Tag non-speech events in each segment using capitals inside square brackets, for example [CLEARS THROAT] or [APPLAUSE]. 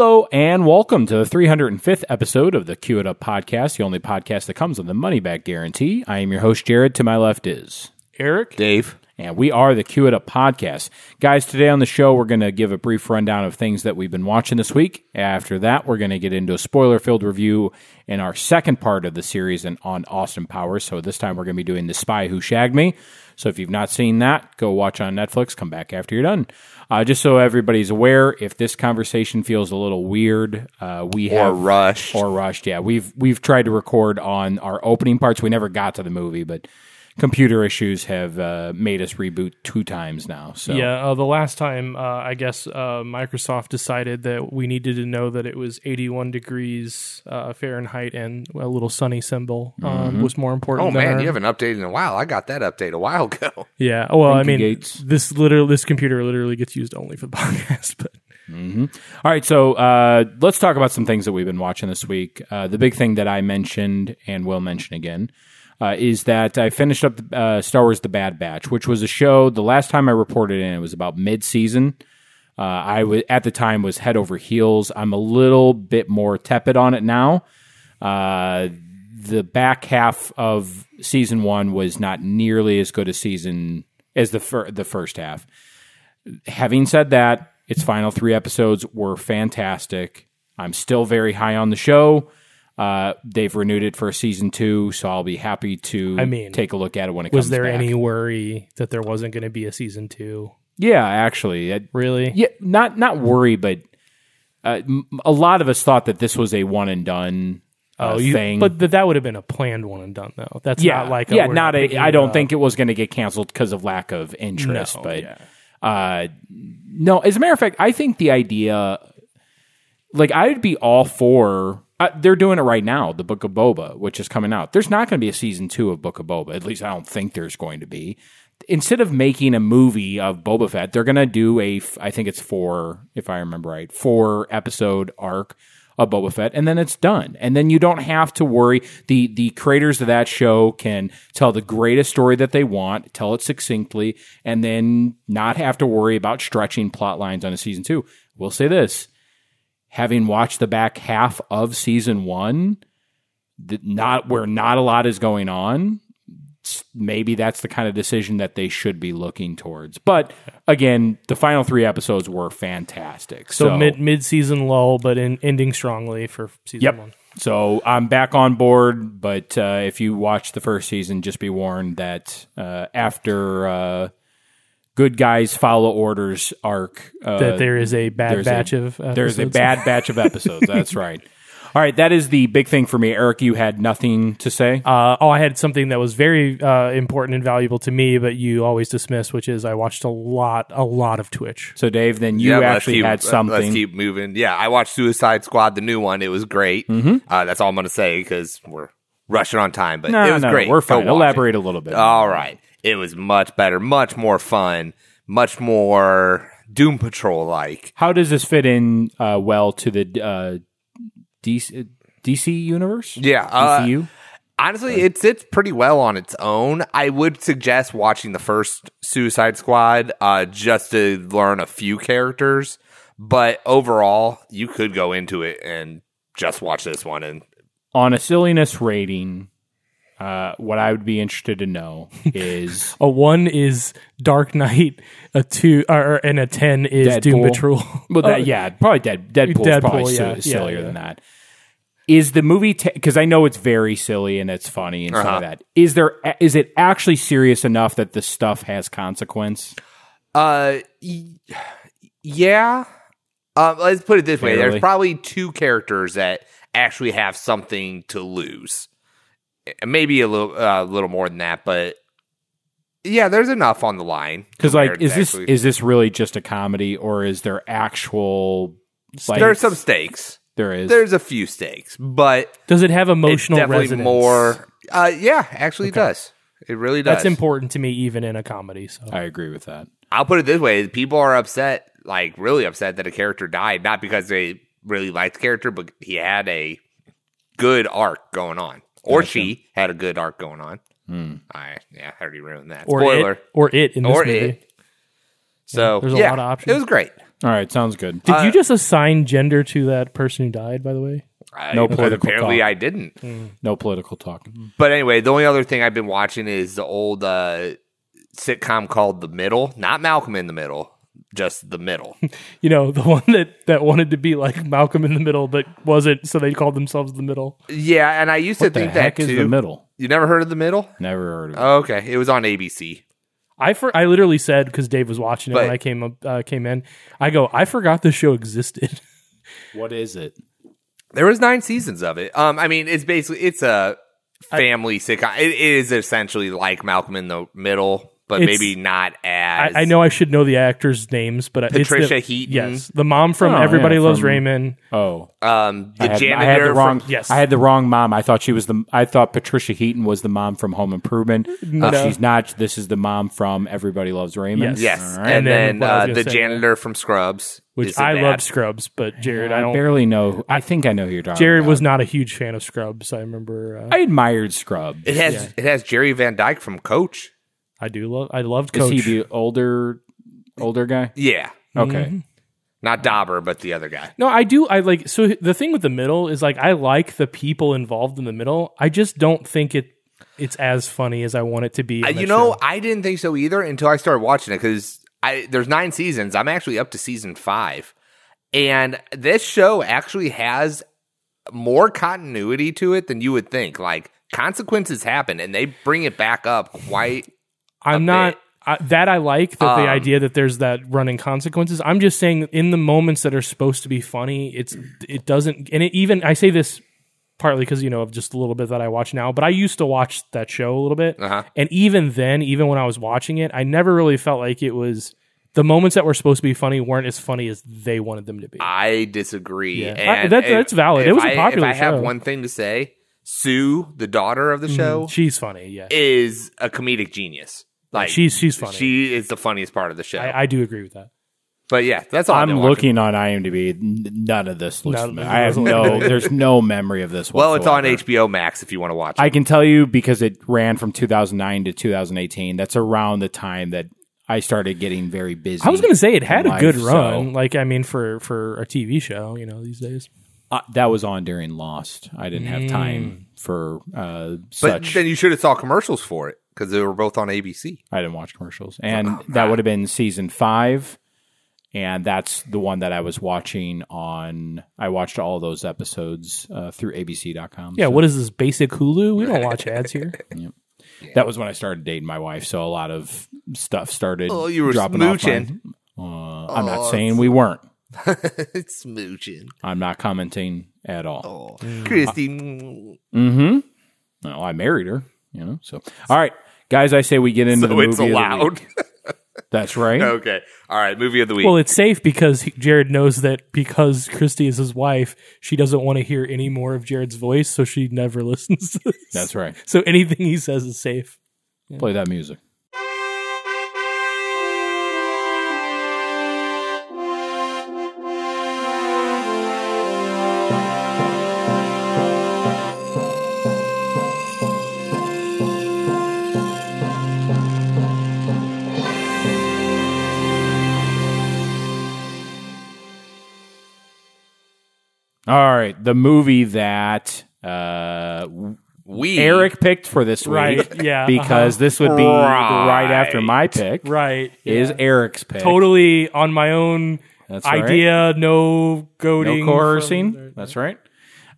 Hello and welcome to the 305th episode of the Cue It Up podcast, the only podcast that comes with a money back guarantee. I am your host, Jared. To my left is Eric? Dave. And we are the Cue It Up podcast. Guys, today on the show, we're going to give a brief rundown of things that we've been watching this week. After that, we're going to get into a spoiler filled review in our second part of the series and on Austin Powers. So this time we're going to be doing The Spy Who Shagged Me. So if you've not seen that, go watch on Netflix. Come back after you're done. Uh, just so everybody's aware, if this conversation feels a little weird, uh, we Or have rushed. or rushed. Yeah, we've we've tried to record on our opening parts. We never got to the movie, but computer issues have uh, made us reboot two times now. So Yeah, uh, the last time uh, I guess uh, Microsoft decided that we needed to know that it was 81 degrees uh, Fahrenheit and a little sunny symbol um, was more important. Oh than man, our- you haven't updated in a while. I got that update a while [LAUGHS] ago. Yeah, well, I Thank you, mean, Gates. this literally this computer literally gets used only for the podcast, [LAUGHS] but All right, so uh, let's talk about some things that we've been watching this week. Uh, the big thing that I mentioned and will mention again uh, is that I finished up uh, Star Wars: The Bad Batch, which was a show. The last time I reported in, it was about mid-season. Uh, I was at the time was head over heels. I'm a little bit more tepid on it now. Uh, the back half of season one was not nearly as good a season as the fir- the first half having said that, its final three episodes were fantastic. I'm still very high on the show. Uh, they've renewed it for season two, so I'll be happy to I mean, take a look at it when it was comes Was there back. any worry that there wasn't going to be a season two? Yeah, actually, it- Really? yeah, not not worry, but uh, m- a lot of us thought that this was a one and done uh, Oh, you, thing. but th- that would have been a planned one and done though. That's yeah, not like a, yeah, not a. I don't think it was going to get canceled because of lack of interest, No, but yeah. Uh, no. As a matter of fact, I think the idea, like, I would be all for. Uh, they're doing it right now. The Book of Boba, which is coming out. There's not going to be a season two of Book of Boba. At least I don't think there's going to be. Instead of making a movie of Boba Fett, they're going to do a, I think it's four, if I remember right, four episode arc of Boba Fett, and then it's done. And then you don't have to worry. The the creators of that show can tell the greatest story that they want, tell it succinctly, and then not have to worry about stretching plot lines on a season two. We'll say this. Having watched the back half of season one, not where not a lot is going on, maybe that's the kind of decision that they should be looking towards. But again, the final three episodes were fantastic. So, mid mid season lull, but in ending strongly for season Yep. one. So I'm back on board, but uh, if you watch the first season, just be warned that uh, after uh, Good Guys Follow Orders arc, uh, That there is a bad batch a, of there's a bad [LAUGHS] batch of episodes. That's right. All right, that is the big thing for me. Eric, you had nothing to say. Uh, oh, I had something that was very uh, important and valuable to me, but you always dismiss, which is I watched a lot, a lot of Twitch. so, Dave, then you Yeah, actually keep- had something. Let's keep moving. Yeah, I watched Suicide Squad, the new one. It was great. Mm-hmm. Uh, that's all I'm going to say because we're rushing on time. But no, it was no, great. we're Go fine. watch it. Elaborate a little bit. All right. It was much better, much more fun, much more Doom Patrol like. How does this fit in uh, well to the uh, DC, DC universe? Yeah. Uh, DCU. Honestly, it sits pretty well on its own. I would suggest watching the first Suicide Squad uh, just to learn a few characters. But overall, you could go into it and just watch this one. And on a silliness rating, uh, what I would be interested to know is [LAUGHS] A one is Dark Knight, a two, or, and a ten is Doom Patrol. [LAUGHS] well, that, Uh, yeah, probably Dead, Deadpool's Deadpool, probably yeah, si- yeah, sillier yeah. than that. Is the movie because I know it's very silly and it's funny and stuff Uh-huh. like that. Is there is it actually serious enough that the stuff has consequence? Uh, y- yeah. Um, let's put it this way: there's probably two characters that actually have something to lose. Eh, Maybe a little, uh, little more than that, but yeah, there's enough on the line. Because like, is this actually- is this really just a comedy or is there actual? Like, there's some stakes. there is There's a few stakes, but Does it have emotional it's definitely resonance? more. Uh, yeah, actually, it does. It really does. That's important to me, even in a comedy. So I agree with that. I'll put it this way: people are upset, like really upset that a character died, not because they really liked the character, but he had a good arc going on, or she had a good arc going on. Hmm. I yeah, I already ruined that. or Spoiler. it, or it in this Or movie. it. So there's a yeah, lot of options. It was great. All right, sounds good. Did Uh, you just assign gender to that person who died? By the way, I- No political apparently talk. I didn't. No political talk. But anyway, the only other thing I've been watching is the old uh, sitcom called The Middle. Not Malcolm in the Middle, just The Middle. [LAUGHS] you know the one that that wanted to be like Malcolm in the Middle, but wasn't, so they called themselves the Middle. yeah, and I used What to think that heck too. the middle? You never heard of The Middle? Never heard of it. Oh, okay, it was on ABC. I for, I literally said because Dave was watching it But- when I came up uh, came in. I go, I forgot the show existed. [LAUGHS] what is it? There was nine seasons of it. Um, I mean, it's basically it's a family sitcom. It is essentially like Malcolm in the Middle, but It's- maybe not I, as. I know I should know the actors' names, but it's Patricia the, Heaton. Yes, the mom from Oh, Everybody yeah, Loves from- Raymond. Oh, Um, the I had, janitor. I had the from- wrong. yes. I had the wrong mom. I thought she was the. I thought Patricia Heaton was the mom from Home Improvement. Uh, No. she's not. This is the mom from Everybody Loves Raymond. Yes. yes, All right. and, And then then, what I was uh, the say, janitor from Scrubs, Which I dad. love Scrubs, but Jared, I I don't. barely know. I think I know who you're talking. Jared about. was not a huge fan of Scrubs. I remember. Uh, I admired Scrubs. It has it has Jerry Van Dyke from Coach. I do love. I loved Is Coach. he the older, older guy? Yeah, Okay. Mm-hmm. not Dauber, but the other guy. No, I do. I like. So the thing with the middle is like I like the people involved in the middle. I just don't think it. It's as funny as I want it to be. Uh, you know, show. I didn't think so either until I started watching it because I there's nine seasons. I'm actually up to season five, and this show actually has more continuity to it than you would think. Like consequences happen, and they bring it back up quite. I'm not. I, that I like that the Um, idea that there's that running consequences. I'm just saying in the moments that are supposed to be funny, it's it doesn't. And it even I say this partly because you know of just a little bit that I watch now, but I used to watch that show a little bit, Uh-huh. and even then, even when I was watching it, I never really felt like it was the moments that were supposed to be funny weren't as funny as they wanted them to be. I disagree. Yeah. And I- that- if- that's valid. It was a I- popular If I have one thing to say, Sue, the daughter of the show, She's funny, yeah. is a comedic genius. Like she's she's funny. She is the funniest part of the show. I, I do agree with that. but yeah, that's all. I've I'm looking on IMDb. None of this looks. None- familiar. I have no. There's no memory of this. Well, it's on. HBO Max if you want to watch it. I can tell you because it ran from 2009 to 2018. That's around the time that I started getting very busy. I was going to say it had a life, good so- run. Like I mean, for for a TV show, you know, these days. Uh, that was on during Lost. I didn't have time for uh, but such. then you should have saw commercials for it because they were both on ABC. I didn't watch commercials, and Oh, that would have been season five. And that's the one that I was watching on. I watched all those episodes uh, through ABC.com. Yeah, so what is this basic Hulu? We don't watch [LAUGHS] ads here. that was when I started dating my wife. So a lot of stuff started. Oh, you were dropping off smooching. my- uh, I'm Oh, not saying we weren't. [LAUGHS] it's smooching. I'm not commenting at all. Oh, Christy. Mm-hmm. Well, I married her, you know. So, all right, guys, I say we get into the So movie. it's of the allowed. week. [LAUGHS] That's right. okay. All right. Movie of the week. Well, it's safe because he- Jared knows that because Christy is his wife, she doesn't want to hear any more of Jared's voice, so she never [LAUGHS] listens. To this. That's right. So anything he says is safe. Play that music. All right, the movie that uh, we Eric picked for this week, Right, yeah, because uh-huh. this would be right, Right. after my pick. Right. Is yeah. Eric's pick totally on my own That's right. idea, no goading. No from- coercing. That's right.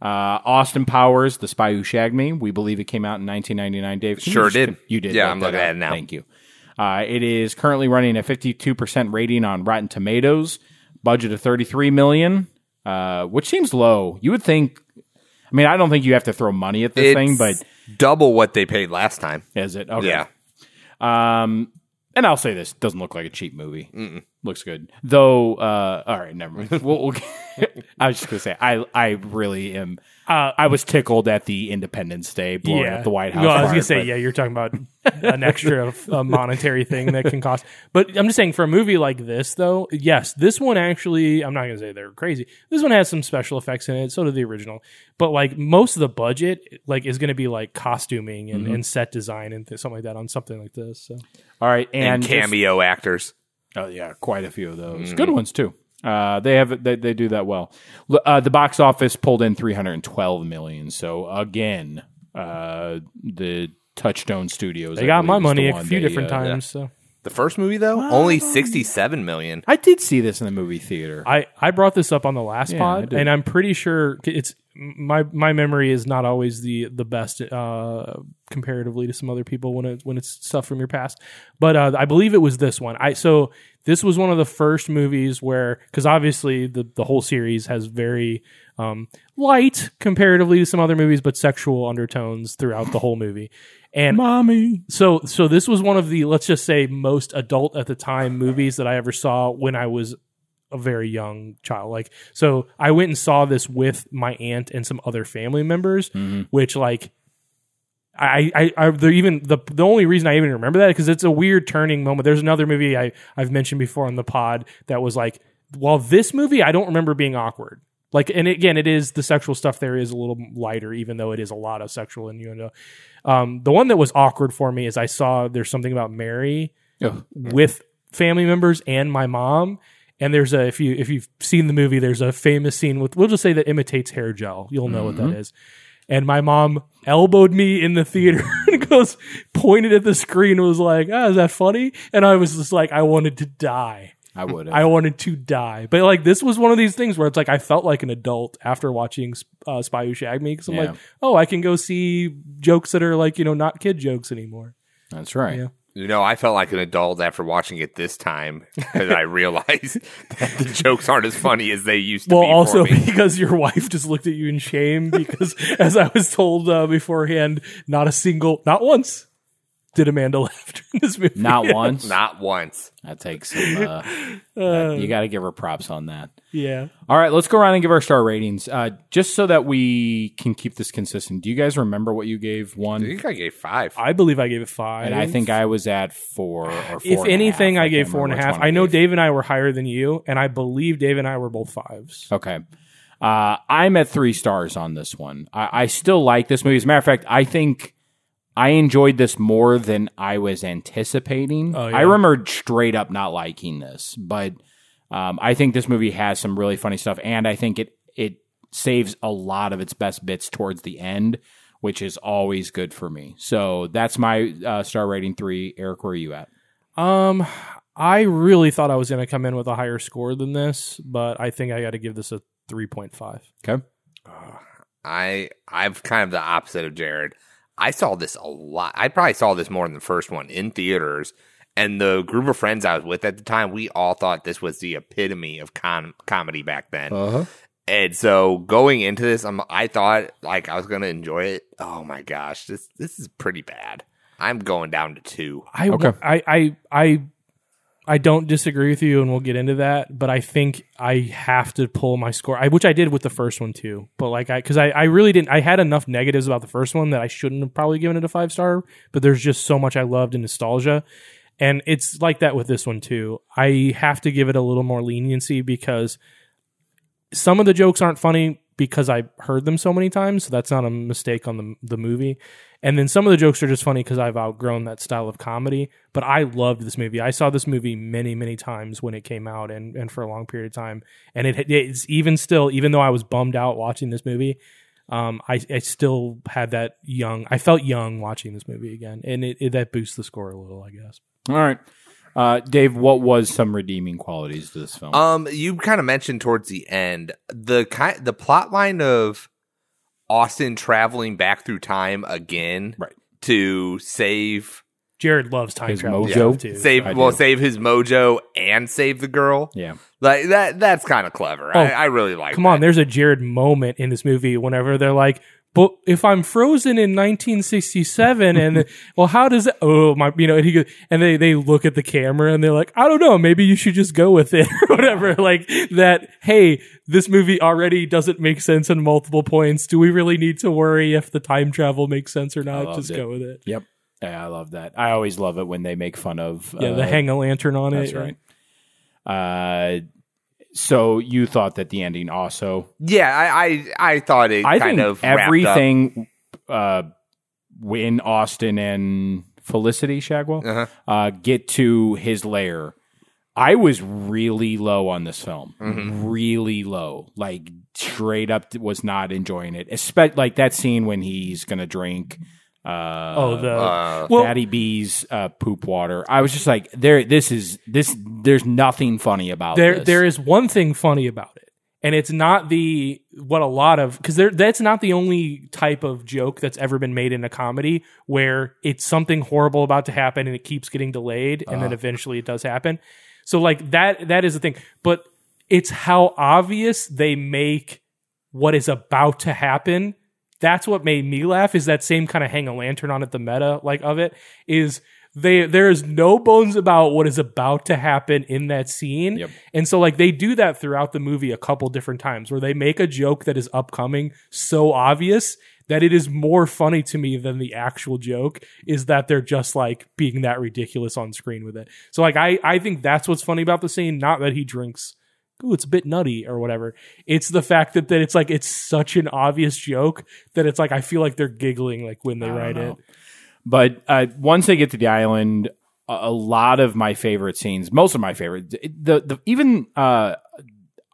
Uh, Austin Powers, The Spy Who Shagged Me. We believe it came out in 1999. Dave, Can you Sure just- did. You did. Yeah, I'm looking at it now. Thank you. Uh, it is currently running a 52% rating on Rotten Tomatoes. Budget of 33 million, uh, which seems low. You would think. I mean, I don't think you have to throw money at this it's thing, but double what they paid last time. is it? Okay. Yeah. Um, and I'll say this doesn't look like a cheap movie. Looks good, though. Uh, all right, never mind. [LAUGHS] we'll, we'll I was just gonna say I I really am. Uh, I was tickled at the Independence Day blowing yeah, up the White House. No, I was gonna say, but- yeah, you're talking about an extra uh, monetary thing that can cost. But I'm just saying, for a movie like this, though, yes, this one actually, I'm not gonna say they're crazy. This one has some special effects in it. So did the original. But like most of the budget, like is gonna be like costuming and, Mm-hmm. and set design and th- something like that on something like this. So All right, And, and, just- cameo actors. oh yeah, quite a few of those good ones too. Uh, they have they, they do that well. Uh, the box office pulled in 312 million. So again, uh, the Touchstone Studios. They I got my believe, is the money a few they, different uh, times. So The first movie though, only sixty-seven million. I did see this in the movie theater. I, I brought this up on the last Yeah, pod, and I'm pretty sure it's my my memory is not always the the best uh, comparatively to some other people when it when it's stuff from your past. But uh, I believe it was this one. I so this was one of the first movies where because obviously the the whole series has very um, light comparatively to some other movies, but sexual undertones throughout the whole movie. And Mommy. so so this was one of the let's just say most adult at the time movies that I ever saw when I was a very young child. Like so I went and saw this with my aunt and some other family members, which like I, I, I, they're even the the only reason I even remember that because it's a weird turning moment. There's another movie I I've mentioned before on the pod that was like, well, this movie I don't remember being awkward. Like, and again, it is the sexual stuff there is a little lighter, even though it is a lot of sexual innuendo. Um, the one that was awkward for me is I saw there's something about Mary Oh, with family members and my mom. And there's a if you if you've seen the movie, there's a famous scene with we'll just say that imitates hair gel. You'll know what that is. And my mom elbowed me in the theater [LAUGHS] and goes pointed at the screen and was like, "Ah, is that funny?" And I was just like, I wanted to die. I would. I wanted to die. But like this was one of these things where it's like I felt like an adult after watching uh, Spy Who Shagged Me because I'm Yeah. like, oh, I can go see jokes that are like you know not kid jokes anymore. That's right. Yeah. You know, I felt like an adult after watching it this time [LAUGHS] because I realized [LAUGHS] that the jokes aren't as funny as they used to Well, be. also for me. [LAUGHS] because your wife just looked at you in shame because, as I was told uh, beforehand, not a single, not once did Amanda [LAUGHS] laugh during this movie. Not [LAUGHS] once. not once. That takes some. Uh, that- you got to give her props on that. Yeah. All right, let's go around and give our star ratings, uh, just so that we can keep this consistent. Do you guys remember what you gave one? I think I gave five. I believe I gave it five. And I think I was at four or four. if and anything, half. I gave can't four and a remember half. which one I know gave. Dave and I were higher than you, and I believe Dave and I were both fives. Okay. Uh, I'm at three stars on this one. I, I still like this movie. As a matter of fact, I think I enjoyed this more than I was anticipating. Oh, yeah. I remember straight up not liking this, but um, I think this movie has some really funny stuff, and I think it it saves a lot of its best bits towards the end, which is always good for me. So that's my uh, star rating three. Eric, where are you at? Um, I really thought I was going to come in with a higher score than this, but I think I got to give this a three point five. Okay. I I'm kind of the opposite of Jared. I saw this a lot. I probably saw this more than the first one in theaters. And the group of friends I was with at the time, we all thought this was the epitome of com- comedy back then. Uh-huh. And so going into this, I'm, I thought like I was gonna enjoy it. Oh my gosh, this this is pretty bad. I'm going down to two. I, Okay. I, I, I, I don't disagree with you, and we'll get into that. But I think I have to pull my score, I, which I did with the first one too. But like, I because I, I really didn't. I had enough negatives about the first one that I shouldn't have probably given it a five star. But there's just so much I loved and nostalgia, and it's like that with this one too. I have to give it a little more leniency because some of the jokes aren't funny because I heard them so many times. So that's not a mistake on the the movie. And then some of the jokes are just funny because I've outgrown that style of comedy. But I loved this movie. I saw this movie many, many times when it came out and, and for a long period of time. And it it's even still, even though I was bummed out watching this movie, um, I, I still had that young. I felt young watching this movie again, and it, it that boosts the score a little, I guess. All right. Uh, Dave, what was some redeeming qualities to this film? Um, you kind of mentioned towards the end the kind the plot line of Austin traveling back through time again, Right. To save Jared loves time His travel mojo? stuff, too. save I well do. save his mojo and save the girl. yeah. Like that that's kind of clever. Oh, I, I really like. It. Come that. on, there's a Jared moment in this movie whenever they're like, but if I'm frozen in 1967 and [LAUGHS] well, how does it, oh my, you know, and he goes, and they, they look at the camera and they're like, I don't know, maybe you should just go with it [LAUGHS] or whatever. Like that, hey, this movie already doesn't make sense in multiple points. Do we really need to worry if the time travel makes sense or not? Just it. go with it. Yep. Yeah, I love that. I always love it when they make fun of. Yeah, the uh, hang a lantern on That's it. right. Uh, so you thought that the ending also? Yeah, I I, I thought it I kind think of everything uh, when Austin and Felicity Shagwell Uh-huh. uh, get to his lair. I was really low on this film, Mm-hmm. really low, like straight up was not enjoying it. Especially like that scene when he's gonna drink. Uh, Oh, the Uh, well, Fatty B's uh, poop water. I was just like, there. This is this. There's nothing funny about there this. there is one thing funny about it and it's not the what a lot of because there that's not the only type of joke that's ever been made in a comedy where it's something horrible about to happen and it keeps getting delayed and then eventually it does happen so like that that is the thing but it's how obvious they make what is about to happen that's what made me laugh is that same kind of hang a lantern on it the meta like of it is they there is no bones about what is about to happen in that scene Yep. and so like they do that throughout the movie a couple different times where they make a joke that is upcoming so obvious that it is more funny to me than the actual joke is that they're just like being that ridiculous on screen with it so like i i think that's what's funny about the scene not that he drinks ooh, it's a bit nutty or whatever. It's the fact that, that it's like it's such an obvious joke that it's like I feel like they're giggling like when they write know. it. But uh, once they get to the island, a, a lot of my favorite scenes, most of my favorite, the the even uh,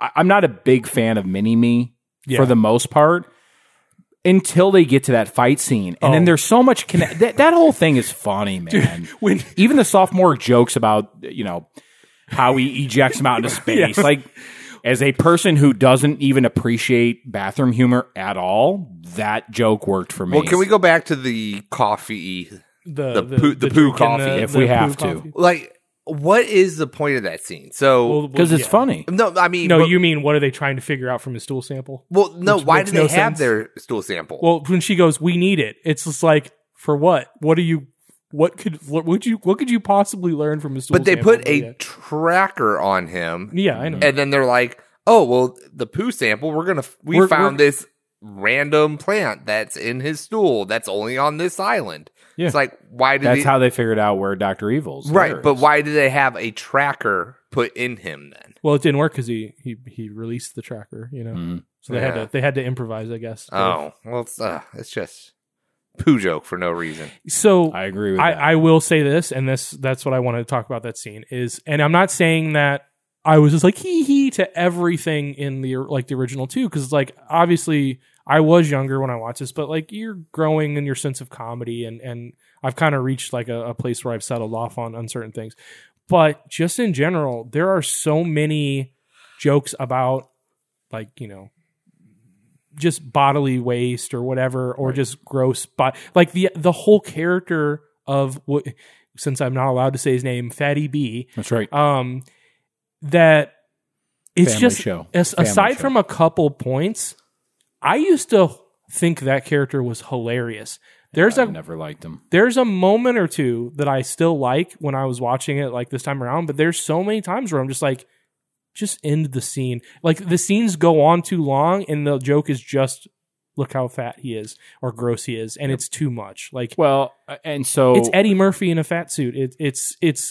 I, I'm not a big fan of Mini Me Yeah. for the most part until they get to that fight scene, and then Oh. there's so much connect. that, that whole thing is funny, [LAUGHS] man. When even the sophomore jokes about you know how he ejects him out into [LAUGHS] space, like. As a person who doesn't even appreciate bathroom humor at all, that joke worked for me. well, can we go back to the coffee? the The poo- the poo drinking coffee, if we have to. coffee. Like, what is the point of that scene? So, Because well, it's yeah. funny. no, I mean, No, well, you mean what are they trying to figure out from his stool sample? well, no. which why makes do they no have sense. their stool sample? Well, when she goes, "We need it," it's just like for what? What are you? What could? What would you? What could you possibly learn from his stool? but they sample? put a yeah. tracker on him, yeah, I know. and then they're like, "Oh, well, the poo sample. We're gonna. We We're- found we're- this random plant that's in his stool. That's only on this island. Yeah. It's like, why did That's they, how they figured out where Doctor Evil's. right? lair But why do they have a tracker put in him then? well, it didn't work because he he he released the tracker. You know, Mhm. so they had to they had to improvise, I guess. Oh, well, it's uh, it's just poo joke for no reason. So I agree with I, that. I will say this, and this that's what I wanted to talk about that scene is, and I'm not saying that I was just like hee hee to everything in the like the original too, because like obviously I was younger when I watched this, but like you're growing in your sense of comedy, and and I've kind of reached like a, a place where I've settled off on on certain things, but just in general, there are so many jokes about like you know just bodily waste or whatever or just gross but like the the whole character of what since I'm not allowed to say his name Fatty B That's right. um that it's Family just show. as, aside show. from a couple points I used to think that character was hilarious there's I a never liked him. there's a moment or two that I still like when I was watching it like this time around, but there's so many times where I'm just like, just end the scene. Like the scenes go on too long and the joke is just look how fat he is or gross he is, and it's too much. Like Well, uh, and so it's Eddie Murphy in a fat suit. It, it's it's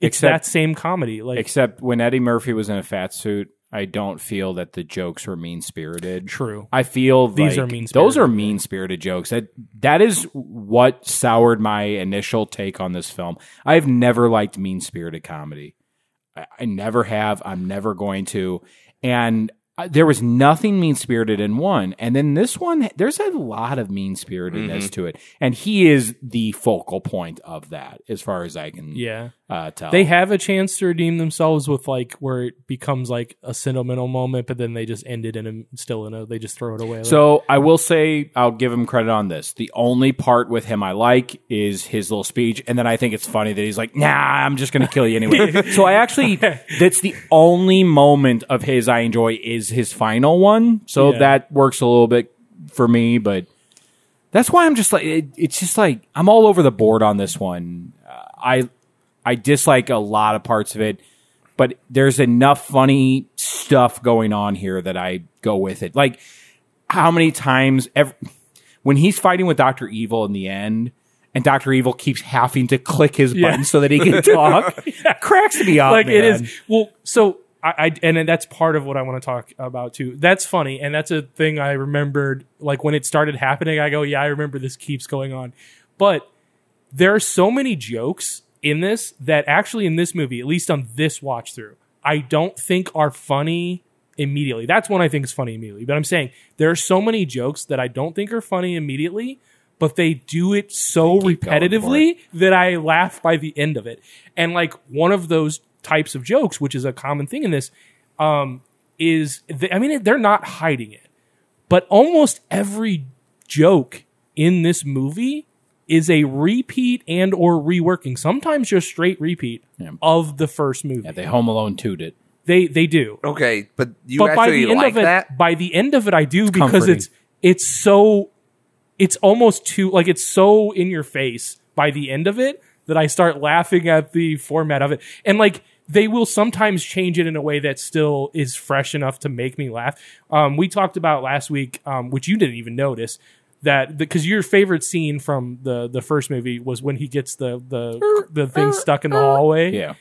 it's Except- that same comedy. Like except when Eddie Murphy was in a fat suit, I don't feel that the jokes were mean spirited. true. I feel These like are mean-spirited, Those are mean spirited jokes. That that is what soured my initial take on this film. I've never liked mean spirited comedy. I, I never have. I'm never going to. And uh, there was nothing mean spirited in one, and then this one, there's a lot of mean spiritedness Mm-hmm. to it, and he is the focal point of that, as far as I can Yeah. Uh, tell. They have a chance to redeem themselves with like where it becomes like a sentimental moment, but then they just end it in a still in a they just throw it away. Like, So I will say I'll give him credit on this. The only part with him I like is his little speech, and then I think it's funny that he's like, "Nah, I'm just going to kill you anyway." [LAUGHS] so I actually that's the only moment of his I enjoy is his final one. So Yeah. that works a little bit for me, but that's why I'm just like it, it's just like I'm all over the board on this one. Uh, I I dislike a lot of parts of it, but there's enough funny stuff going on here that I go with it. Like how many times ev when he's fighting with Doctor Evil in the end, and Doctor Evil keeps having to click his Yeah. button so that he can [LAUGHS] talk, cracks me up. like it man. is well so I, I and that's part of what i want to talk about too that's funny and that's a thing i remembered like when it started happening i go yeah i remember this keeps going on but there are so many jokes in this that actually in this movie, at least on this watch through, I don't think are funny immediately. That's one I think is funny immediately. But I'm saying there are so many jokes that I don't think are funny immediately, but they do it so Keep going for repetitively that I laugh by the end of it. And like one of those types of jokes, which is a common thing in this, um, is I mean they're not hiding it, but almost every joke in this movie is a repeat and or reworking, sometimes just straight repeat Yeah. of the first movie. Yeah, they Home Alone 2'd it. They they do. Okay, but you but by actually the end like of it, that? by the end of it, I do because comforting. it's it's so it's almost too like it's so in your face by the end of it that I start laughing at the format of it, and like they will sometimes change it in a way that still is fresh enough to make me laugh. Um, we talked about last week, um, which you didn't even notice. That because your favorite scene from the the first movie was when he gets the the the thing uh, stuck in the uh, uh. hallway Yeah.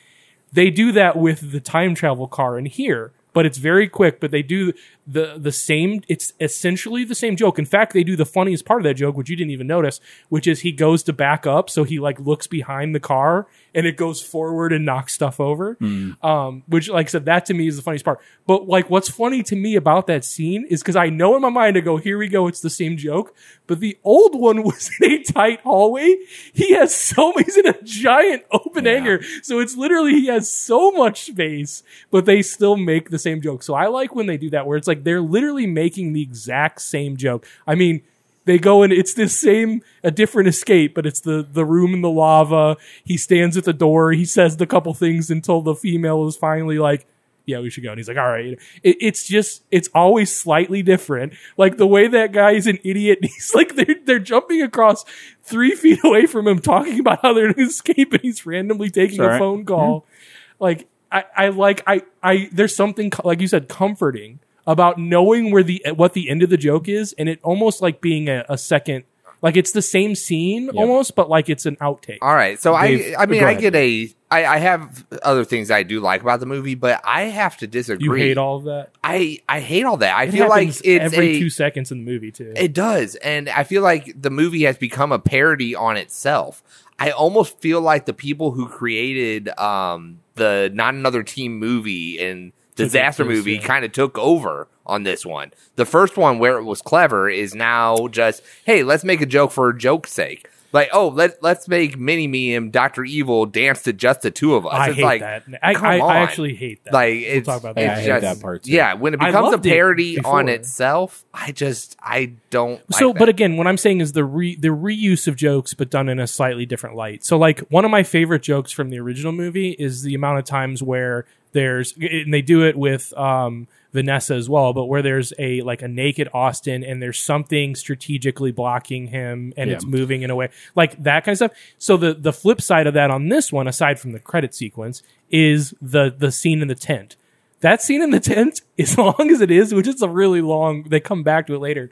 they do that with the time travel car in here but it's very quick but they do the the same it's essentially the same joke. In fact they do the funniest part of that joke which you didn't even notice which is he goes to back up. So he like looks behind the car and it goes forward and knocks stuff over. Um which like i said that to me is the funniest part. But like what's funny to me about that scene is because i know in my mind i go here we go. It's the same joke. But the old one [LAUGHS] was in a tight hallway. He has so [LAUGHS] he's in a giant open Yeah. hangar. So it's literally he has so much space, but they still make the same joke. So I like when they do that where it's like they're literally making the exact same joke. I mean, they go and it's the same a different escape, but it's the the room in the lava. He stands at the door, he says the couple things until the female is finally like yeah, we should go. And he's like, all right. It, it's just, it's always slightly different. Like the way that guy is an idiot. [LAUGHS] He's like, they're, they're jumping across three feet away from him, talking about how they're going to escape, and he's randomly taking all a phone call. Mm-hmm. Like, I, I like, I, I, there's something, like you said, comforting about knowing where the, what the end of the joke is, and it almost like being a, a second, like it's the same scene almost, but like it's an outtake. All right, so Dave, I I mean go I ahead. get a I, I have other things I do like about the movie, but I have to disagree. You hate all of that? I I hate all that. I It feel like happens it's every a, two seconds in the movie too. It does. And I feel like the movie has become a parody on itself. I almost feel like the people who created um, the Not Another Teen Movie and disaster piss, movie yeah. kind of took over on this one. The first one, where it was clever, is now just, hey, let's make a joke for a joke's sake. Like, oh, let, let's make Mini Me and Dr. Evil dance to just the two of us. I it's hate like, that. I, come I, on. I actually hate that. like We'll it's, talk about Yeah, that. I it's hate just, that part, too. Yeah, when it becomes a loved it parody on itself, I just I don't. Like so, that. but again, what I'm saying is the re, the reuse of jokes, but done in a slightly different light. So, like one of my favorite jokes from the original movie is the amount of times where there's, and they do it with um, Vanessa as well, but where there's a like a naked Austin and there's something strategically blocking him and Yeah. it's moving in a way like that kind of stuff. So the the flip side of that on this one, aside from the credit sequence, is the the scene in the tent. That scene in the tent, [LAUGHS] as long as it is, which is a really long, they come back to it later.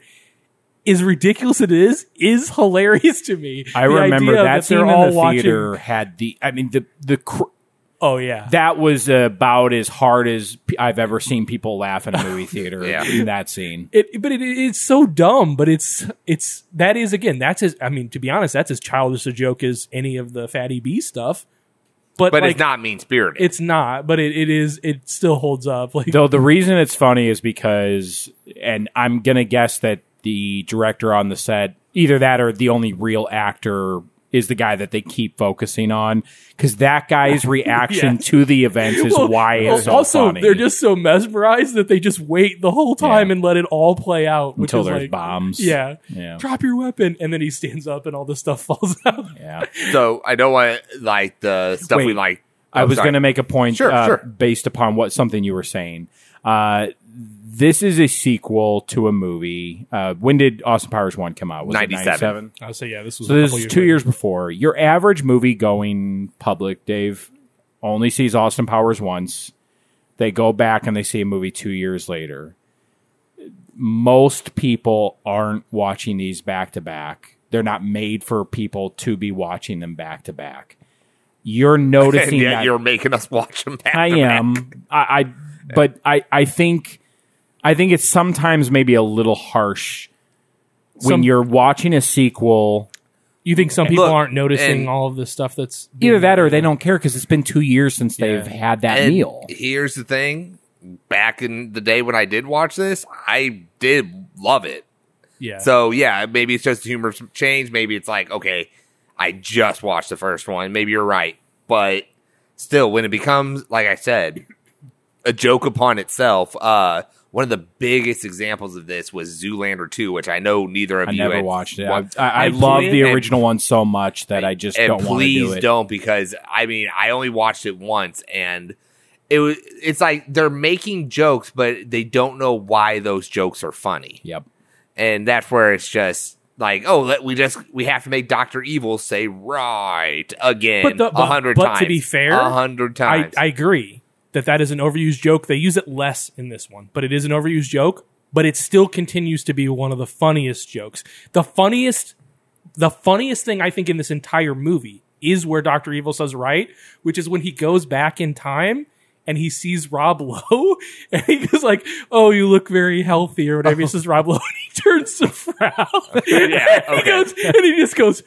Is ridiculous it is, is hilarious to me. I The remember idea that, scene they're in all the watching- theater had the. I mean, the the cr- Oh yeah, that was about as hard as I've ever seen people laugh in a movie [LAUGHS] theater Yeah. in that scene. It, but it, it's so dumb. But it's it's that is again that's as I mean to be honest that's as childish a joke as any of the Fatty B stuff. But but like, it's not mean spirited. It's not. But it, it is. It still holds up. Like Though the reason it's funny is because, and I'm gonna guess that the director on the set, either that or the only real actor is the guy that they keep focusing on because that guy's [LAUGHS] reaction Yes. to the events is Well, why it's so also funny. they're just so mesmerized that they just wait the whole time Yeah. and let it all play out which until is there's like, bombs. Yeah. Yeah. Drop your weapon. And then he stands up and all the stuff [LAUGHS] falls out. Yeah. so I don't want like the stuff we Wait. like. I Oh, was going to make a point Sure, uh, sure. based upon what something you were saying. Uh, this is a sequel to a movie. Uh, when did Austin Powers one come out? Was 97. 97? I'll say, yeah, this was So a this couple is years two later. years before. Your average movie going public, Dave, only sees Austin Powers once. They go back and they see a movie two years later. Most people aren't watching these back to back. They're not made for people to be watching them back to back. You're [LAUGHS] And noticing yet that you're making us watch them. Back I to back. am. I, I but I, I think I think it's sometimes maybe a little harsh when Some- you're watching a sequel You think some people Look, aren't noticing and- all of the stuff that's being- Either that or they don't care because it's been two years since they've had that And meal. Here's the thing: back in the day when I did watch this, I did love it. Yeah. So yeah, maybe it's just humor change. Maybe it's like, okay, I just watched the first one. Maybe you're right, but still, when it becomes like I said, a joke upon itself. Uh, one of the biggest examples of this was Zoolander 2, which I know neither of I you never watched it. I, watched. I, I I love the and- original one so much that I just and don't want to please do it. don't because I mean I only watched it once and it was it's like they're making jokes but they don't know why those jokes are funny Yep. and that's where it's just like oh let, we just we have to make Doctor Evil say right again But a hundred but times to be fair, a hundred I, times I agree that that is an overused joke. They use it less in this one, but it is an overused joke. But it still continues to be one of the funniest jokes. The funniest, the funniest thing I think in this entire movie is where Doctor Evil says right, which is when he goes back in time and he sees Rob [LAUGHS] Lowe and he goes like, "Oh, you look very healthy" or whatever. He oh. says Rob Lowe and he [LAUGHS] turns to Frau. [LAUGHS] Yeah, okay. he goes and he just goes.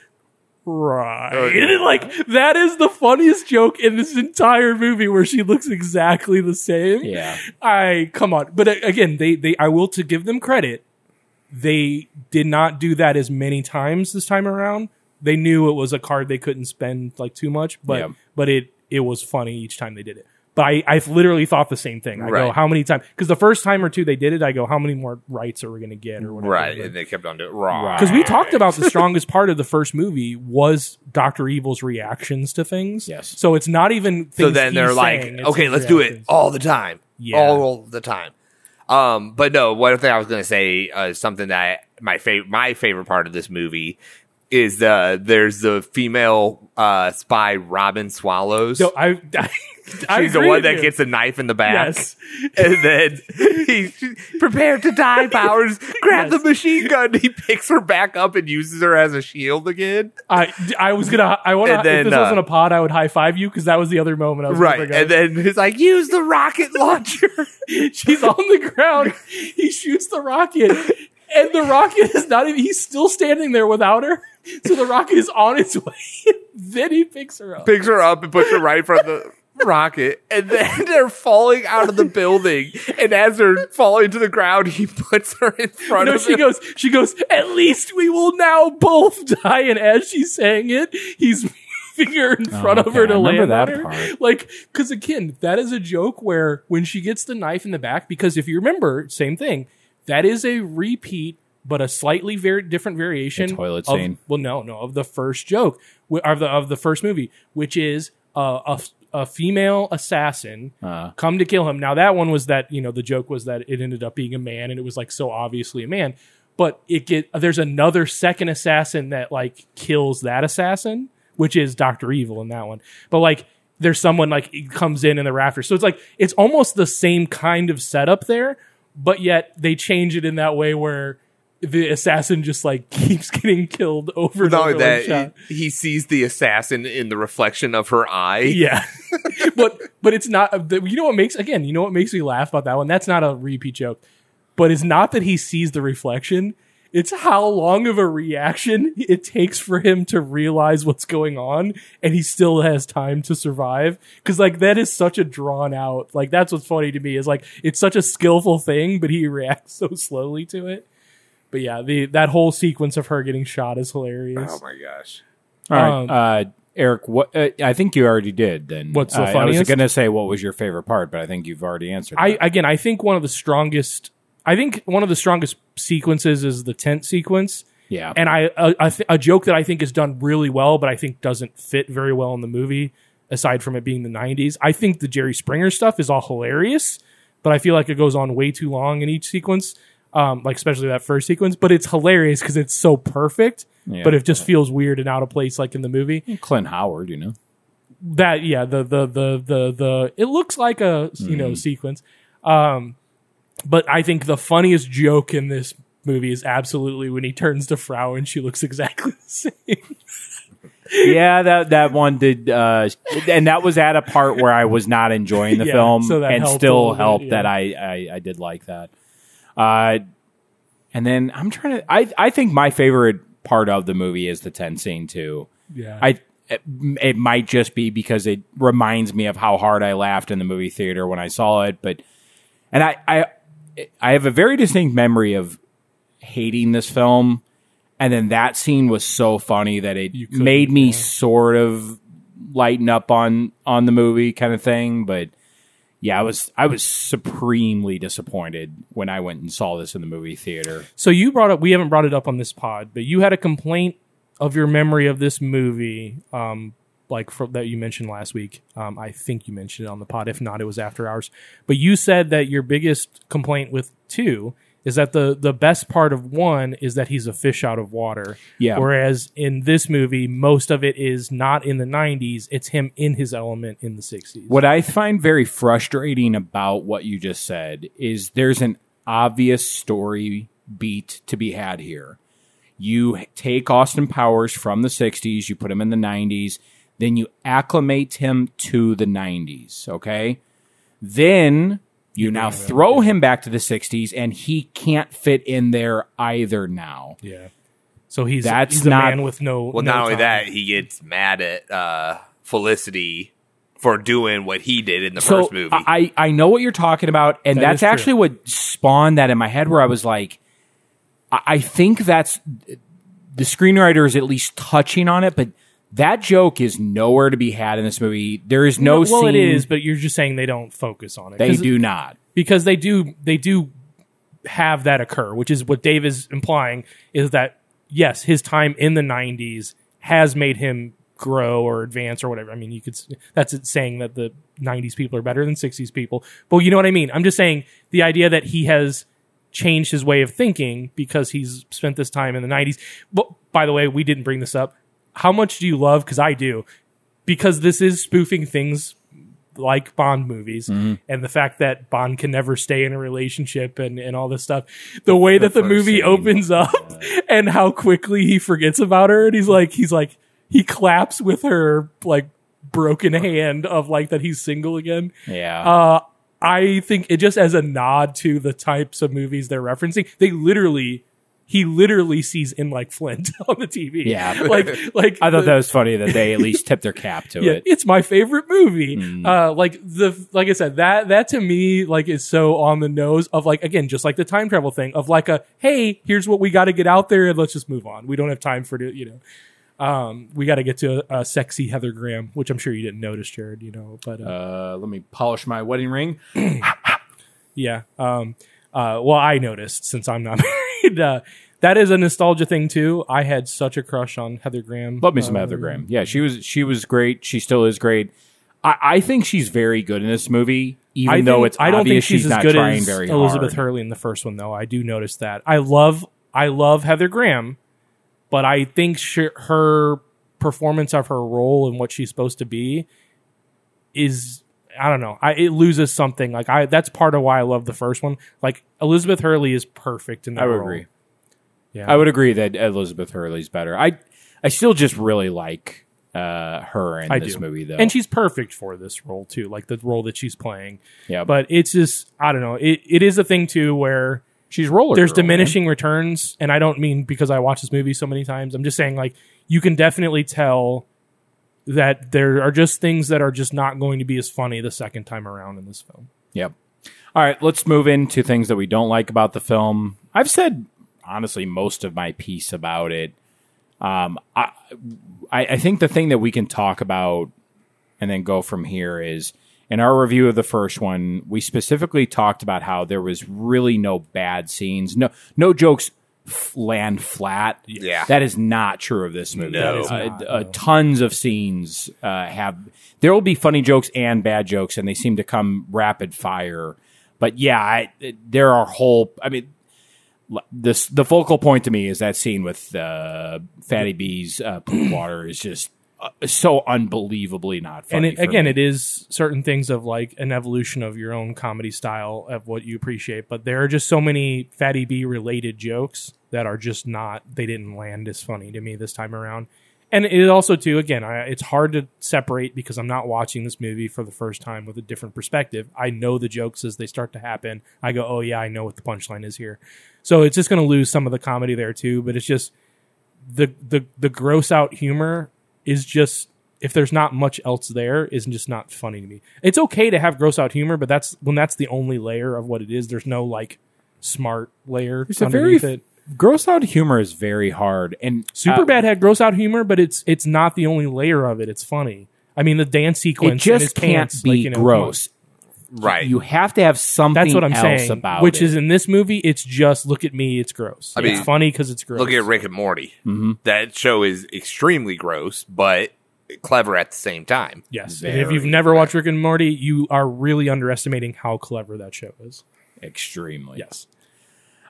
Right. And [LAUGHS] like that is the funniest joke in this entire movie where she looks exactly the same. Yeah. I come on. But uh, again, they they I will to give them credit. They did not do that as many times this time around. They knew it was a card they couldn't spend like too much, but Yeah. but it it was funny each time they did it. But I I literally thought the same thing. I go, Right. how many times? Because the first time or two they did it, I go, how many more rights are we going to get or whatever? right and they kept on doing wrong. because we talked about the strongest part of the first movie was Doctor Evil's reactions to things. Yes. So it's not even. so things then they're he's like saying, it's okay his let's do it reactions. all the time Yeah. all the time um but no one thing i was gonna say uh, something that my favorite my favorite part of this movie is uh there's the female uh spy robin swallows No, I. I, [LAUGHS] I She's the one that you. gets a knife in the back. Yes. [LAUGHS] And then he's [LAUGHS] prepared to die, Powers. Grab Yes. the machine gun. He picks her back up and uses her as a shield again. I, I was gonna. I want to. And then, If this uh, wasn't a pod, I would high five you because that was the other moment I was Right. And then he's like, use the rocket launcher. She's on the ground. He shoots the rocket, and the rocket is not even. He's still standing there without her. So the rocket is on its way. [LAUGHS] then he picks her up. picks her up and puts her right in front of the rocket. And then [LAUGHS] they're falling out of the building. And as they're falling to the ground, he puts her in front of her. No, of she him. goes. She goes. At least we will now both [LAUGHS] die. And as she's saying it, he's moving her in oh, front of okay. her to I land that on her. part. Like, because again, that is a joke where when she gets the knife in the back, because if you remember, same thing. That is a repeat, but a slightly very different variation. The toilet of- scene. Well, no, no, of the first joke of the of the first movie, which is uh, a a female assassin Uh, come to kill him. Now that one was that you know the joke was that it ended up being a man and it was like so obviously a man, but it get there's another second assassin that like kills that assassin, which is Doctor Evil in that one. But like there's someone like comes in in the rafters, so it's like it's almost the same kind of setup there, but yet they change it in that way where. The assassin just like [LAUGHS] keeps getting killed over and Not over. only like he sees the assassin in the reflection of her eye. Yeah, [LAUGHS] [LAUGHS] but but it's not. You know what makes again? You know what makes me laugh about that one? That's not a repeat joke, but it's not that he sees the reflection. It's how long of a reaction it takes for him to realize what's going on, and he still has time to survive. Because like that is such a drawn out. Like that's what's funny to me is like it's such a skillful thing, but he [LAUGHS] reacts so slowly to it. But yeah, the that whole sequence of her getting shot is hilarious. Oh my gosh. all right, Um, uh, Eric. What uh, I think you already did. Then What's the Uh, I was going to say what was your favorite part, but I think you've already answered. I again, I think one of the strongest. I think one of the strongest sequences is the tent sequence, yeah, and I a, a, th- a joke that I think is done really well, but I think doesn't fit very well in the movie. Aside from it being the '90s, I think the Jerry Springer stuff is all hilarious, but I feel like it goes on way too long in each sequence, um, like especially that first sequence. But it's hilarious because it's so perfect, Yeah. but it just feels weird and out of place, like in the movie. Clint Howard. You know, that yeah the the the the the it looks like a you know sequence um but i think the funniest joke in this movie is absolutely when he turns to frau and she looks exactly the same yeah, that that one did, uh, and that was at a part where I was not enjoying the Yeah, film, so and helped still bit, helped yeah. that I, I I did like that. Uh, and then I'm trying to. I I think my favorite part of the movie is the tense scene too. Yeah. I it, it might just be because it reminds me of how hard I laughed in the movie theater when I saw it, but and I I I have a very distinct memory of hating this film and then that scene was so funny that it made me yeah. sort of lighten up on on the movie kind of thing, but yeah, I was I was supremely disappointed when I went and saw this in the movie theater. So you brought up we haven't brought it up on this pod, but you had a complaint of your memory of this movie, um, like for, that you mentioned last week. Um, I think you mentioned it on the pod. If not, it was after hours. But you said that your biggest complaint with two is that the the best part of one is that he's a fish out of water. Yeah. Whereas in this movie, most of it is not in the '90s; it's him in his element in the '60s. What I find very frustrating about what you just said is there's an obvious story beat to be had here. You take Austin Powers from the 60s, you put him in the 90s, then you acclimate him to the 90s, okay? Then you now throw him back to the 60s and he can't fit in there either now. Yeah. So he's That's he's a not- man with no. Well, no not only time. that, he gets mad at uh, Felicity for doing what he did in the so first movie. I, I know what you're talking about, and That that's is true. actually what spawned that in my head where I was like, I, I think that's the screenwriter is at least touching on it, but that joke is nowhere to be had in this movie. There is no, well, scene it is, but you're just saying they don't focus on it. They do not. because they do they do have that occur, which is what Dave is implying is that yes, his time in the '90s has made him grow or advance or whatever. I mean, you could that's it saying that the '90s people are better than '60s people, but you know what I mean. I'm just saying the idea that he has changed his way of thinking because he's spent this time in the '90s. But by the way, we didn't bring this up. How much do you love? Because I do. Because this is spoofing things like Bond movies Mm-hmm. and the fact that Bond can never stay in a relationship and, and all this stuff. The way that the movie scene. opens up [LAUGHS] and how quickly he forgets about her and he's like he's like he claps with her like broken hand of like that he's single again. Yeah. Uh I think it just as a nod to the types of movies they're referencing, they literally he literally sees in like Flint on the TV. Yeah. like like I thought that was funny that they at least tipped their cap to yeah, it. it's my favorite movie. Mm. Uh, like the like I said, that that to me like is so on the nose of like again, just like the time travel thing of like a hey, here's what we got to get out there and let's just move on. We don't have time for it, you know. Um, we got to get to a, a sexy Heather Graham, which I'm sure you didn't notice, Jared. You know, but uh, Uh, let me polish my wedding ring. [CLEARS THROAT] yeah. Um, uh, well, I noticed since I'm not [LAUGHS] married. Uh, that is a nostalgia thing too. I had such a crush on Heather Graham. Love me some Heather Graham. Yeah, she was she was great. She still is great. I, I think she's very good in this movie, even I though think- it's I don't obvious think she's, as not good trying as very Elizabeth hard. Hurley in the first one, though. I do notice that. I love I love Heather Graham, but I think sh- her performance of her role and what she's supposed to be is I don't know. I, it loses something. Like I that's part of why I love the first one. Like Elizabeth Hurley is perfect in that I would role. agree. Yeah. I would agree that Elizabeth Hurley's better. I I still just really like uh, her in I this do. movie though. And she's perfect for this role too, like the role that she's playing. yeah, But it's just I don't know. It it is a thing too where she's roller. there's girl, man. diminishing returns and i don't mean because i watch this movie so many times i'm just saying like you can definitely tell that there are just things that are just not going to be as funny the second time around in this film Yep. All right, let's move into things that we don't like about the film. I've said honestly most of my piece about it. Um, I, I I think the thing that we can talk about and then go from here is in our review of the first one, we specifically talked about how there was really no bad scenes, no no jokes f- land flat. Yeah. that is not true of this movie. No. That is Uh, not, uh, tons of scenes uh, have there will be funny jokes and bad jokes, and they seem to come rapid fire. But yeah, I, there are whole. I mean, l- this the focal point to me is that scene with uh, Fatty B's uh, poop water is just uh, so unbelievably not and funny. it, again me. it is certain things of like an evolution of your own comedy style of what you appreciate but there are just so many fatty b related jokes that are just not they didn't land as funny to me this time around and it also too again I, it's hard to separate because i'm not watching this movie for the first time with a different perspective i know the jokes as they start to happen i go oh yeah i know what the punchline is here so it's just going to lose some of the comedy there too but it's just the the the gross out humor is just if there's not much else there is just not funny to me. It's okay to have gross out humor, but that's when that's the only layer of what it is. There's no like smart layer It's a very underneath it. gross out humor is very hard, and Super uh, bad had gross out humor, but it's it's not the only layer of it. It's funny. I mean, the dance sequence in just can't pants, be like, you know, gross. Right. You have to have something. That's what I'm else saying. about which it. is in this movie, it's just look at me, it's gross. I mean, it's funny because it's gross. Look at Rick and Morty. Mm-hmm. That show is extremely gross, but clever at the same time. Yes, and if you've Very never watched Rick and Morty, you are really underestimating how clever that show is. extremely. Yes.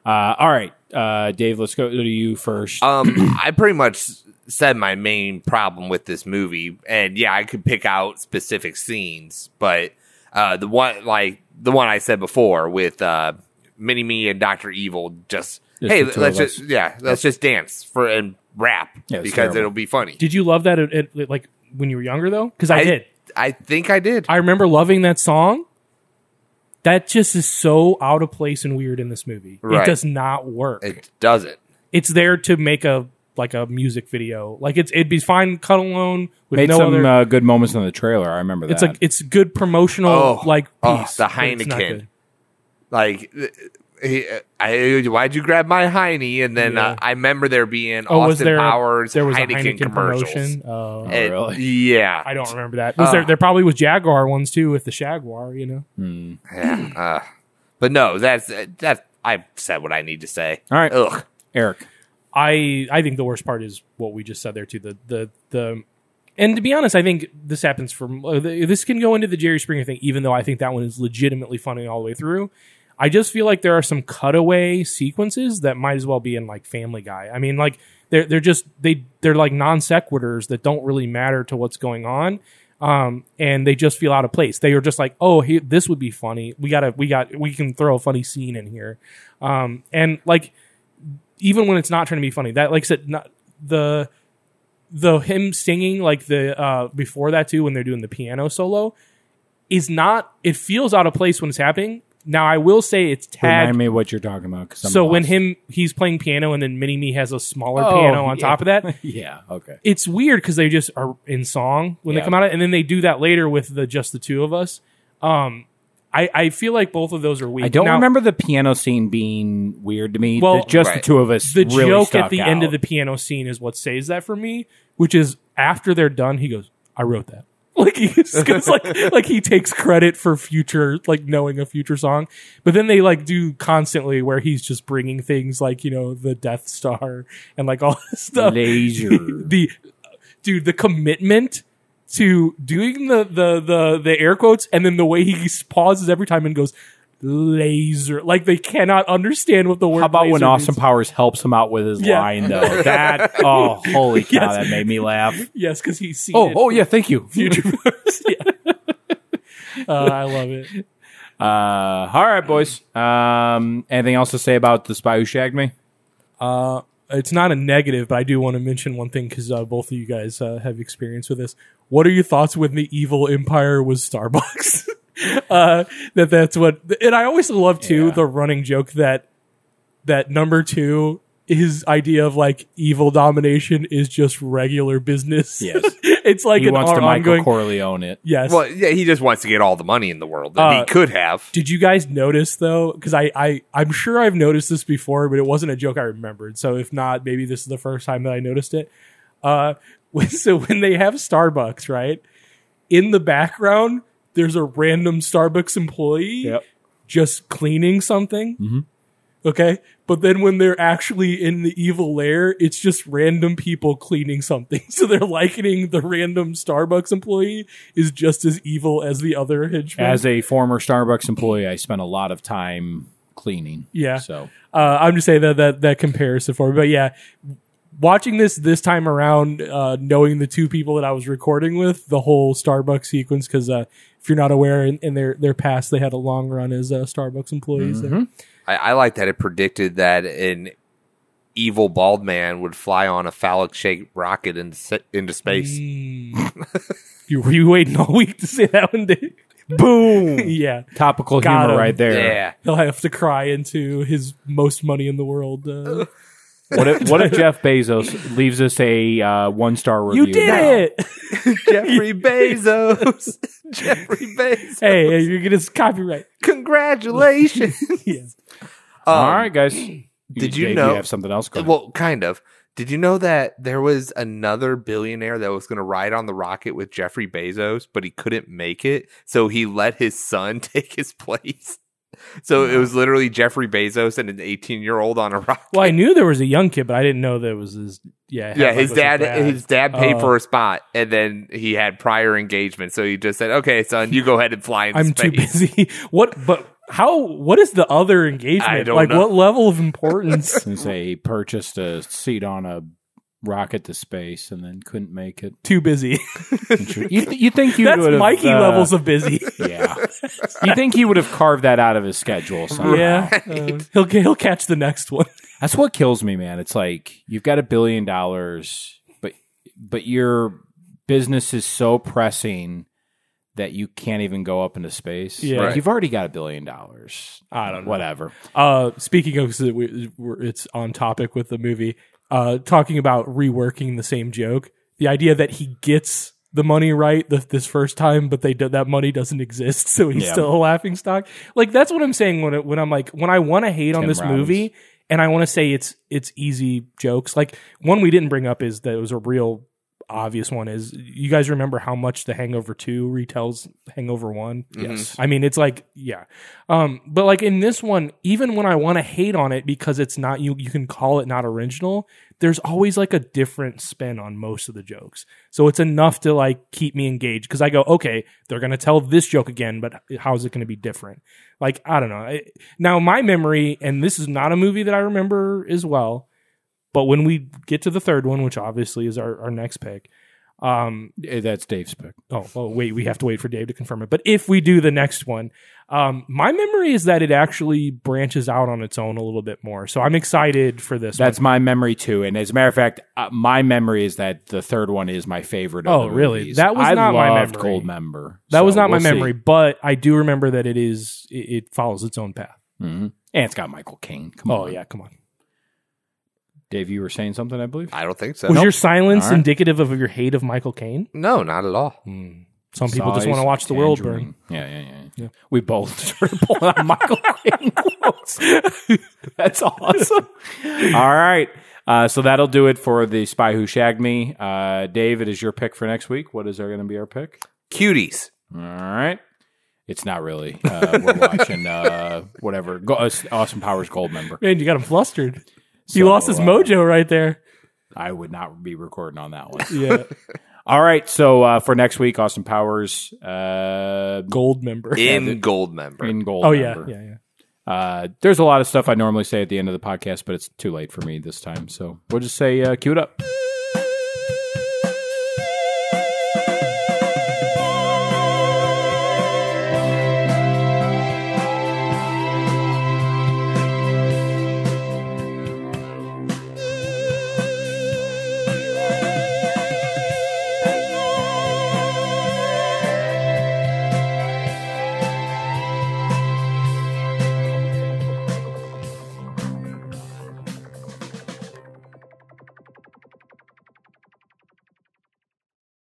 Uh, all right, uh, Dave. Let's go to you first. Um, [CLEARS THROAT] I pretty much said my main problem with this movie, and yeah, I could pick out specific scenes, but uh, the one like the one I said before with uh, Mini Me and Doctor Evil, just, Just hey, let's just yeah, let's just dance for and rap Yeah, because terrible. it'll be funny. Did you love that? At, at, like when you were younger, though, because I, did. I think I did. I remember loving that song. That just is so out of place and weird in this movie. It does not work. it doesn't. it's there to make a like a music video. Like it's it'd be fine cut alone with Made no some other. uh, good moments in the trailer. I remember that. it's like it's good promotional Oh, like oh, the but it's not Heineken. good. Like, uh, he, I, why'd you grab my Heine? And then Yeah. uh, I remember there being Oh, Austin was there Powers there was Heineken, a Heineken commercials. promotion? Oh, And- really? Yeah. I don't remember that. Was Uh. there? There probably was Jaguar ones too with the Jaguar. You know. Hmm. Yeah. Uh, but no, that's that's I've said what I need to say. All right. Ugh. Eric. I I think the worst part is what we just said there too. The the the and to be honest, I think this happens from uh, this can go into the Jerry Springer thing, even though I think that one is legitimately funny all the way through. I just feel like there are some cutaway sequences that might as well be in like Family Guy. I mean, like they're they're just they they're like non sequiturs that don't really matter to what's going on. Um, and they just feel out of place. They are just like, oh, he, this would be funny. We gotta, we got, we can throw a funny scene in here. Um, and like, even when it's not trying to be funny. That like I said, not, the the him singing like the uh before that too when they're doing the piano solo is not. It feels out of place when it's happening. Now I will say it's Remind me what you're talking about. So when him he's playing piano and then Mini Me has a smaller Oh, piano on yeah. top of that. [LAUGHS] yeah, okay. It's weird because they just are in song when Yeah. they come out, and then they do that later with the just the two of us. Um, I I feel like both of those are weak. I don't Now, remember the piano scene being weird to me. Well, just the Right. two of us. the really joke stuck at the end of the piano scene is what saves that for me, which is after they're done, he goes, "I wrote that." [LAUGHS] Like he's like [LAUGHS] like he takes credit for future like knowing a future song, but then they like do constantly where he's just bringing things like you know the Death Star and like all [LAUGHS] this stuff. laser. the dude, the commitment to doing the the the the air quotes and then the way he pauses every time and goes laser like they cannot understand what the word How about when Austin means. Powers helps him out with his Yeah. line though? [LAUGHS] That oh holy [LAUGHS] cow, Yes. that made me laugh. Yes, because he's seen Oh it oh yeah, thank you. [LAUGHS] future yeah. Uh, I love it. Uh, all right, boys. Um, anything else to say about the spy who shagged me? Uh, it's not a negative, but I do want to mention one thing because uh, both of you guys uh, have experience with this. What are your thoughts when the evil empire was Starbucks? [LAUGHS] uh, that that's what, and I always love too Yeah. the running joke that that number two. His idea of like evil domination is just regular business. Yes. [LAUGHS] it's like He an wants to on- Michael. Corleone it. yes, Well, yeah, he just wants to get all the money in the world that Uh, he could have. Did you guys notice though? Because I, I I'm sure I've noticed this before, but it wasn't a joke I remembered. So if not, maybe this is the first time that I noticed it. Uh, when, [LAUGHS] so when they have Starbucks, right in the background, there's a random Starbucks employee just cleaning something. Okay, but then when they're actually in the evil lair, it's just random people cleaning something. [LAUGHS] So they're likening the random Starbucks employee is just as evil as the other henchman. As a former Starbucks employee, I spent a lot of time cleaning. Yeah. So uh, I'm just saying that that that comparison for me. But yeah, watching this this time around, uh, knowing the two people that I was recording with, the whole Starbucks sequence, because uh, if you're not aware, in, in their their past, they had a long run as uh, Starbucks employees. there. I, I like that it predicted that an evil bald man would fly on a phallic shaped rocket into, into space. Mm. [LAUGHS] you were you waiting all week to say that one, Dave? boom, [LAUGHS] yeah, topical Got humor him. right there. Yeah. he'll have to cry into his most money in the world. [LAUGHS] What if, what if [LAUGHS] Jeff Bezos leaves us a uh, one star review? You did now? it. [LAUGHS] Jeffrey Bezos. [LAUGHS] Jeffrey Bezos. hey, hey, you're gonna copyright. Congratulations. Yes. All right, guys. [CLEARS THROAT] did you Dave, know- have something else going? well, kind of. Did you know that there was another billionaire that was going to ride on the rocket with Jeffrey Bezos, but he couldn't make it, so he let his son take his place. So it was literally Jeffrey Bezos and an 18 year old on a [LAUGHS] rocket. Well, I knew there was a young kid, but I didn't know that was his. Yeah, Yeah, like, his was dad, his dad paid Oh. for a spot, and then he had prior engagement, so he just said, "Okay, son, you go ahead and fly into I'm too busy. [LAUGHS] what? But how? What is the other engagement? I don't like, know. what level of importance? [LAUGHS] Since they purchased a seat on a rocket to space and then couldn't make it. too busy. [LAUGHS] You, th- you think you That's would have Mikey uh, levels of busy. [LAUGHS] Yeah. you think he would have carved that out of his schedule somehow. yeah, uh, he'll he'll catch the next one. [LAUGHS] That's what kills me, man. It's like you've got a billion dollars, but but your business is so pressing that you can't even go up into space. Yeah. Like, Right. you've already got a billion dollars. I don't know. Whatever. Uh, speaking of, it's on topic with the movie. Uh, talking about reworking the same joke, the idea that he gets the money right the, this first time, but they do, that money doesn't exist, [LAUGHS] so he's Yeah. still a laughing stock. Like that's what I'm saying when it, when I'm like when I want to hate on this Robbins. movie and I want to say it's it's easy jokes. Like one we didn't bring up is that it was a real obvious one. Is you guys remember how much The Hangover Two retells Hangover One? Yes. I mean, it's like, yeah. Um, but like in this one, even when I want to hate on it because it's not you, you can call it not original. There's always like a different spin on most of the jokes, so it's enough to like keep me engaged because I go, okay, they're gonna tell this joke again, but how is it gonna be different? Like I don't know. I, now my memory, and this is not a movie that I remember as well, but when we get to the third one, which obviously is our, our next pick, um, Eh, That's Dave's pick. Oh, oh, wait, we have to wait for Dave to confirm it. But if we do the next one, um, my memory is that it actually branches out on its own a little bit more. So I'm excited for this. That's my memory too. And as a matter of fact, uh, my memory is that the third one is my favorite. Of Oh, the really? movies. That was I not my memory. Goldmember. that was not my we'll see. memory, but I do remember that it is. It, it follows its own path. Mhm. And it's got Michael Caine. Come on. Oh on. yeah, come on. Dave, you were saying something, I believe. I don't think so. Was Nope. your silence All right. indicative of your hate of Michael Caine? no, not at all. Some people just Size, want to watch the world burn. tangerine. Yeah, yeah, yeah, yeah. We both [LAUGHS] started pulling out Michael Caine quotes. [LAUGHS] That's awesome. All right. Uh, so that'll do it for the Spy Who Shagged Me. Uh, Dave, it is your pick for next week. What is there going to be our pick? Cuties. All right. It's not really. Uh, we're [LAUGHS] watching uh, whatever. Go, uh, Austin Powers Goldmember. Man, you got him flustered. He So, lost his uh, mojo right there. I would not be recording on that one. [LAUGHS] Yeah, [LAUGHS] All right. So uh, for next week, Austin Powers uh, Goldmember. In Goldmember. in Gold oh yeah, member. yeah, yeah. Uh, there's a lot of stuff I normally say at the end of the podcast, but it's too late for me this time. So we'll just say, uh, cue it up.